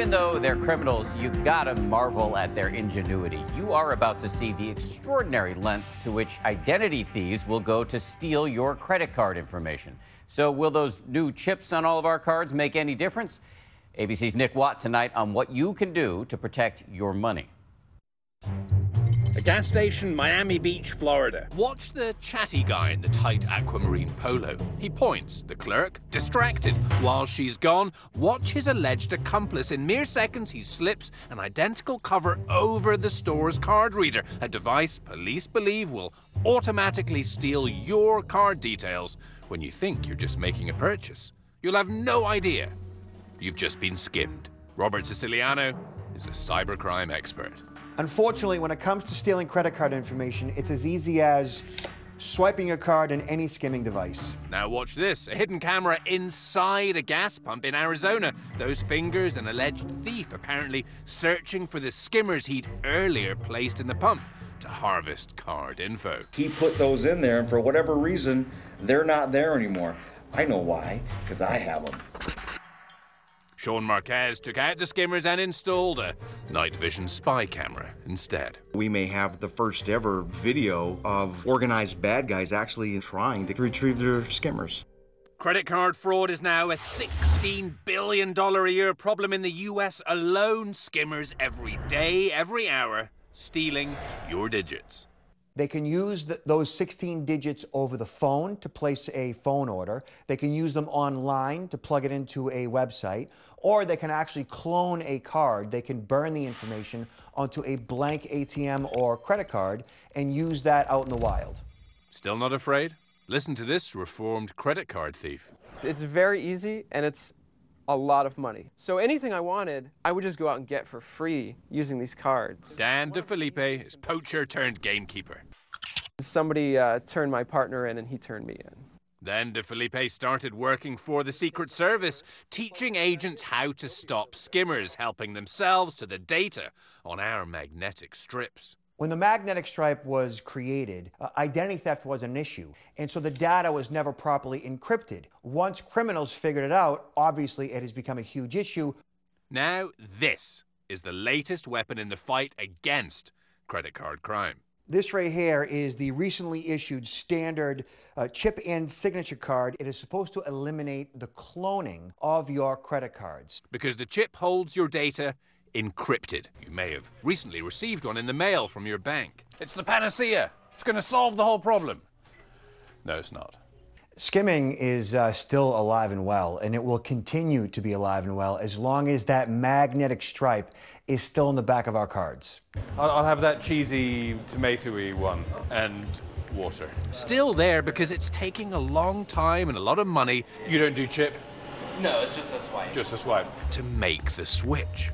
even though they're criminals, you gotta marvel at their ingenuity. You are about to see the extraordinary lengths to which identity thieves will go to steal your credit card information. So, will those new chips on all of our cards make any difference? ABC's Nick Watt tonight on what you can do to protect your money. A gas station, Miami Beach, Florida. Watch the chatty guy in the tight aquamarine polo. He points, the clerk, distracted. While she's gone, watch his alleged accomplice. In mere seconds, he slips an identical cover over the store's card reader, a device police believe will automatically steal your card details when you think you're just making a purchase. You'll have no idea. You've just been skimmed. Robert Siciliano is a cybercrime expert. Unfortunately, when it comes to stealing credit card information, it's as easy as swiping a card in any skimming device. Now watch this. A hidden camera inside a gas pump in Arizona. Those fingers an alleged thief apparently searching for the skimmers he'd earlier placed in the pump to harvest card info. He put those in there, and for whatever reason, they're not there anymore. I know why, because I have them. Sean Marquez took out the skimmers and installed a night vision spy camera instead. We may have the first ever video of organized bad guys actually trying to retrieve their skimmers. Credit card fraud is now a $16 billion a year problem in the US alone. Skimmers every day, every hour, stealing your digits. They can use the, those 16 digits over the phone to place a phone order. They can use them online to plug it into a website, or they can actually clone a card. They can burn the information onto a blank ATM or credit card and use that out in the wild. Still not afraid? Listen to this reformed credit card thief. It's very easy and it's a lot of money. So anything I wanted, I would just go out and get for free using these cards. Dan DeFilippi is poacher turned gamekeeper. Somebody uh, turned my partner in and he turned me in. Then DeFilippi started working for the Secret Service, teaching agents how to stop skimmers, helping themselves to the data on our magnetic strips. When the magnetic stripe was created, uh, identity theft was an issue, and so the data was never properly encrypted. Once criminals figured it out, obviously it has become a huge issue. Now, this is the latest weapon in the fight against credit card crime. This right here is the recently issued standard uh, chip and signature card. It is supposed to eliminate the cloning of your credit cards. Because the chip holds your data encrypted. You may have recently received one in the mail from your bank. It's the panacea. It's going to solve the whole problem. No, it's not. Skimming is uh, still alive and well, and it will continue to be alive and well as long as that magnetic stripe is still in the back of our cards. I'll, I'll have that cheesy, tomatoey one and water. Still there because it's taking a long time and a lot of money. You don't do chip? No, it's just a swipe. Just a swipe. To make the switch.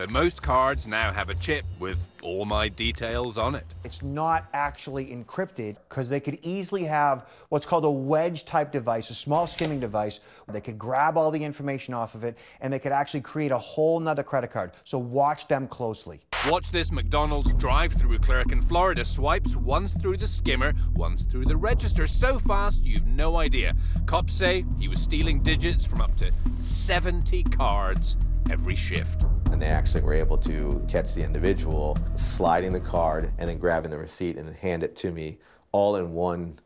So most cards now have a chip with all my details on it. It's not actually encrypted because they could easily have what's called a wedge type device, a small skimming device. They could grab all the information off of it and they could actually create a whole nother credit card. So watch them closely. Watch this McDonald's drive through clerk in Florida swipes once through the skimmer, once through the register so fast you've no idea. Cops say he was stealing digits from up to 70 cards every shift. And they actually were able to catch the individual sliding the card and then grabbing the receipt and hand it to me all in one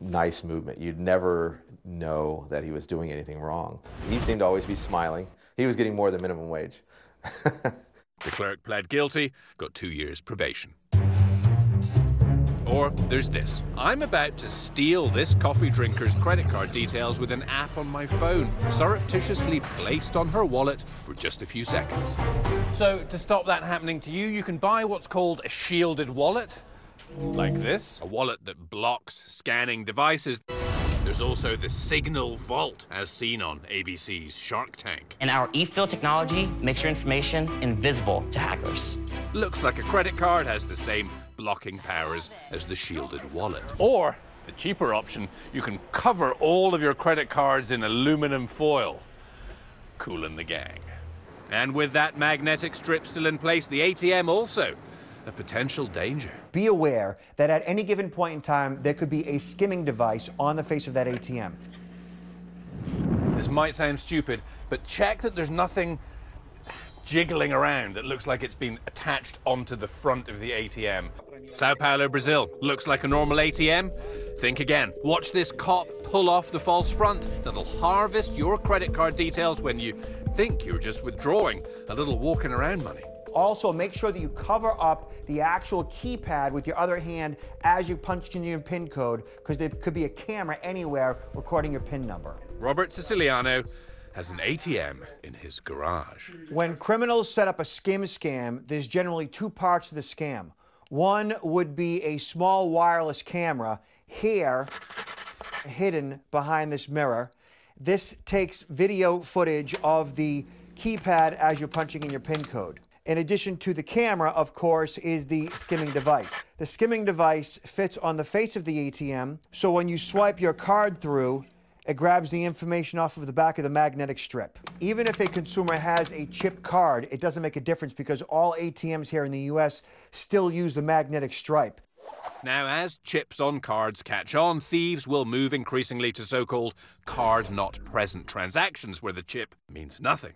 nice movement. You'd never know that he was doing anything wrong. He seemed to always be smiling. He was getting more than minimum wage. the clerk pled guilty, got two years probation. Or there's this. I'm about to steal this coffee drinker's credit card details with an app on my phone, surreptitiously placed on her wallet for just a few seconds. So, to stop that happening to you, you can buy what's called a shielded wallet, like this. A wallet that blocks scanning devices. There's also the Signal Vault, as seen on ABC's Shark Tank. And our e-fill technology makes your information invisible to hackers. Looks like a credit card has the same blocking powers as the shielded wallet. Or, the cheaper option, you can cover all of your credit cards in aluminum foil. Cool in the gang. And with that magnetic strip still in place, the ATM also a potential danger. Be aware that at any given point in time, there could be a skimming device on the face of that ATM. This might sound stupid, but check that there's nothing jiggling around that looks like it's been attached onto the front of the ATM. Sao Paulo, Brazil. Looks like a normal ATM? Think again. Watch this cop pull off the false front that'll harvest your credit card details when you think you're just withdrawing a little walking around money. Also, make sure that you cover up the actual keypad with your other hand as you punch in your PIN code, because there could be a camera anywhere recording your PIN number. Robert Siciliano has an ATM in his garage. When criminals set up a skim scam, there's generally two parts to the scam. One would be a small wireless camera here, hidden behind this mirror. This takes video footage of the keypad as you're punching in your PIN code. In addition to the camera, of course, is the skimming device. The skimming device fits on the face of the ATM, so when you swipe your card through, it grabs the information off of the back of the magnetic strip. Even if a consumer has a chip card, it doesn't make a difference because all ATMs here in the US still use the magnetic stripe. Now, as chips on cards catch on, thieves will move increasingly to so called card not present transactions where the chip means nothing,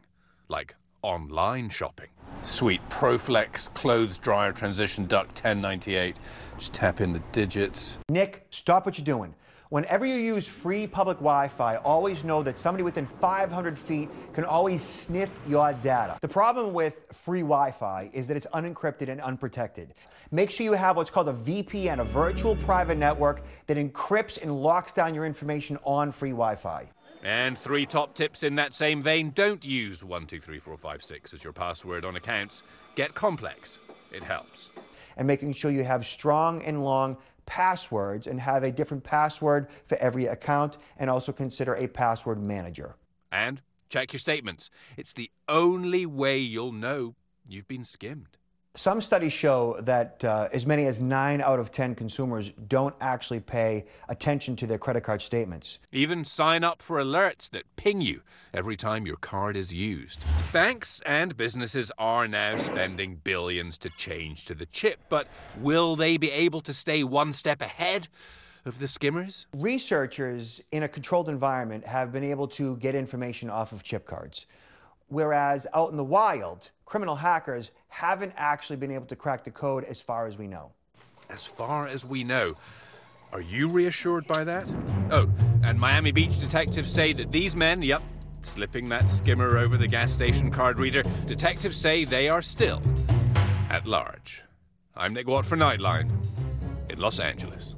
like online shopping. Sweet Proflex clothes dryer transition duct 1098. Just tap in the digits. Nick, stop what you're doing. Whenever you use free public Wi Fi, always know that somebody within 500 feet can always sniff your data. The problem with free Wi Fi is that it's unencrypted and unprotected. Make sure you have what's called a VPN, a virtual private network that encrypts and locks down your information on free Wi Fi. And three top tips in that same vein don't use 123456 as your password on accounts. Get complex, it helps. And making sure you have strong and long passwords and have a different password for every account and also consider a password manager. And check your statements. It's the only way you'll know you've been skimmed. Some studies show that uh, as many as 9 out of 10 consumers don't actually pay attention to their credit card statements. Even sign up for alerts that ping you every time your card is used. Banks and businesses are now spending billions to change to the chip, but will they be able to stay one step ahead? Of the skimmers? Researchers in a controlled environment have been able to get information off of chip cards. Whereas out in the wild, criminal hackers haven't actually been able to crack the code as far as we know. As far as we know. Are you reassured by that? Oh, and Miami Beach detectives say that these men, yep, slipping that skimmer over the gas station card reader, detectives say they are still at large. I'm Nick Watt for Nightline in Los Angeles.